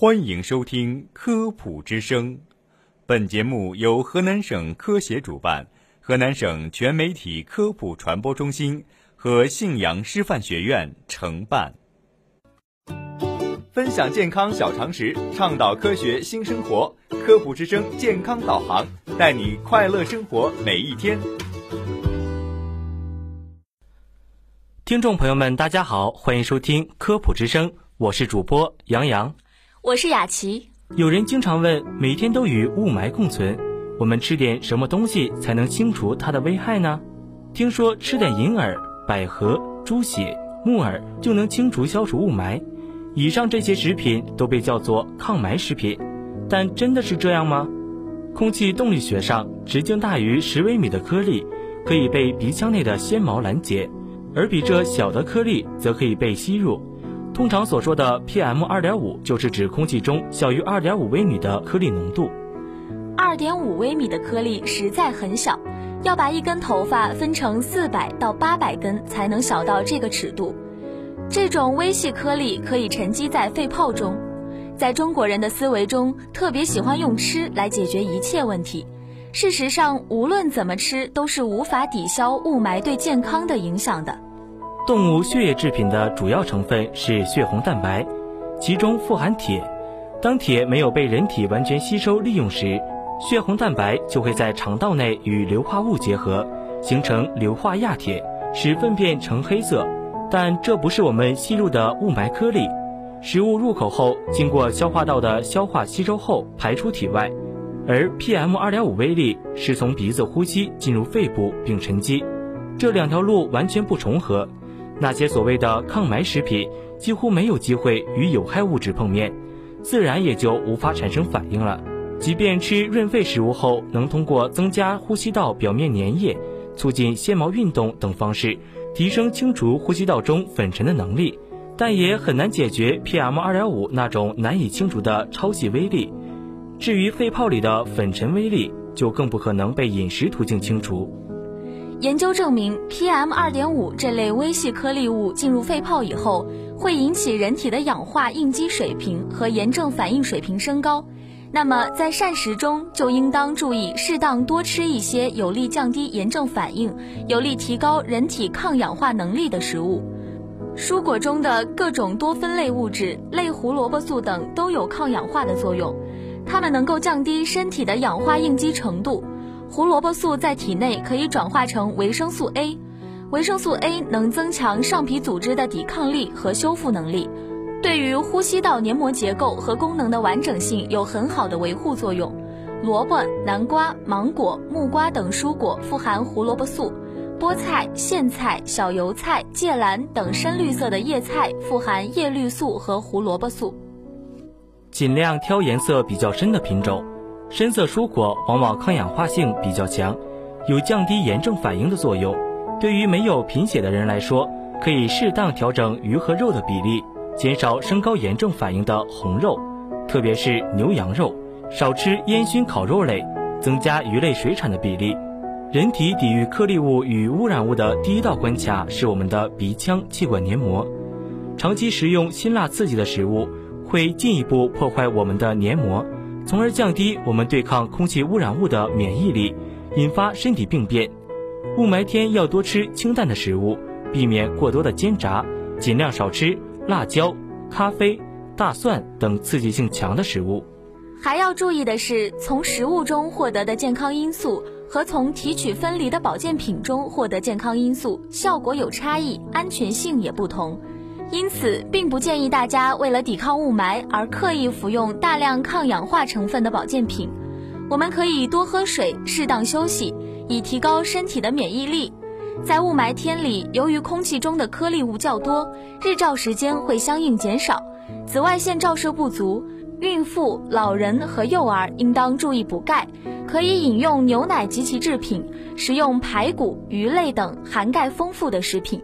欢迎收听《科普之声》，本节目由河南省科协主办，河南省全媒体科普传播中心和信阳师范学院承办。分享健康小常识，倡导科学新生活，《科普之声》健康导航，带你快乐生活每一天。听众朋友们，大家好，欢迎收听《科普之声》，我是主播杨洋。我是雅琪。有人经常问，每天都与雾霾共存，我们吃点什么东西才能清除它的危害呢？听说吃点银耳、百合、猪血、木耳就能清除消除雾霾。以上这些食品都被叫做抗霾食品，但真的是这样吗？空气动力学上，直径大于十微米的颗粒可以被鼻腔内的纤毛拦截，而比这小的颗粒则可以被吸入。通常所说的 PM 二点五，就是指空气中小于二点五微米的颗粒浓度。二点五微米的颗粒实在很小，要把一根头发分成四百到八百根才能小到这个尺度。这种微细颗粒可以沉积在肺泡中。在中国人的思维中，特别喜欢用吃来解决一切问题。事实上，无论怎么吃，都是无法抵消雾霾对健康的影响的。动物血液制品的主要成分是血红蛋白，其中富含铁。当铁没有被人体完全吸收利用时，血红蛋白就会在肠道内与硫化物结合，形成硫化亚铁，使粪便呈黑色。但这不是我们吸入的雾霾颗粒。食物入口后，经过消化道的消化吸收后排出体外，而 PM 二点五微粒是从鼻子呼吸进入肺部并沉积，这两条路完全不重合。那些所谓的抗霾食品几乎没有机会与有害物质碰面，自然也就无法产生反应了。即便吃润肺食物后，能通过增加呼吸道表面粘液、促进纤毛运动等方式，提升清除呼吸道中粉尘的能力，但也很难解决 PM 二点五那种难以清除的超细微粒。至于肺泡里的粉尘微粒，就更不可能被饮食途径清除。研究证明，PM 二点五这类微细颗粒物进入肺泡以后，会引起人体的氧化应激水平和炎症反应水平升高。那么，在膳食中就应当注意适当多吃一些有利降低炎症反应、有利提高人体抗氧化能力的食物。蔬果中的各种多酚类物质、类胡萝卜素等都有抗氧化的作用，它们能够降低身体的氧化应激程度。胡萝卜素在体内可以转化成维生素 A，维生素 A 能增强上皮组织的抵抗力和修复能力，对于呼吸道黏膜结构和功能的完整性有很好的维护作用。萝卜、南瓜、芒果、木瓜等蔬果富含胡萝卜素，菠菜、苋菜、小油菜、芥蓝等深绿色的叶菜富含叶绿素和胡萝卜素。尽量挑颜色比较深的品种。深色蔬果往往抗氧化性比较强，有降低炎症反应的作用。对于没有贫血的人来说，可以适当调整鱼和肉的比例，减少升高炎症反应的红肉，特别是牛羊肉，少吃烟熏烤肉类，增加鱼类水产的比例。人体抵御颗粒物与污染物的第一道关卡是我们的鼻腔气管黏膜，长期食用辛辣刺激的食物会进一步破坏我们的黏膜。从而降低我们对抗空气污染物的免疫力，引发身体病变。雾霾天要多吃清淡的食物，避免过多的煎炸，尽量少吃辣椒、咖啡、大蒜等刺激性强的食物。还要注意的是，从食物中获得的健康因素和从提取分离的保健品中获得健康因素效果有差异，安全性也不同。因此，并不建议大家为了抵抗雾霾而刻意服用大量抗氧化成分的保健品。我们可以多喝水，适当休息，以提高身体的免疫力。在雾霾天里，由于空气中的颗粒物较多，日照时间会相应减少，紫外线照射不足。孕妇、老人和幼儿应当注意补钙，可以饮用牛奶及其制品，食用排骨、鱼类等含钙丰富的食品。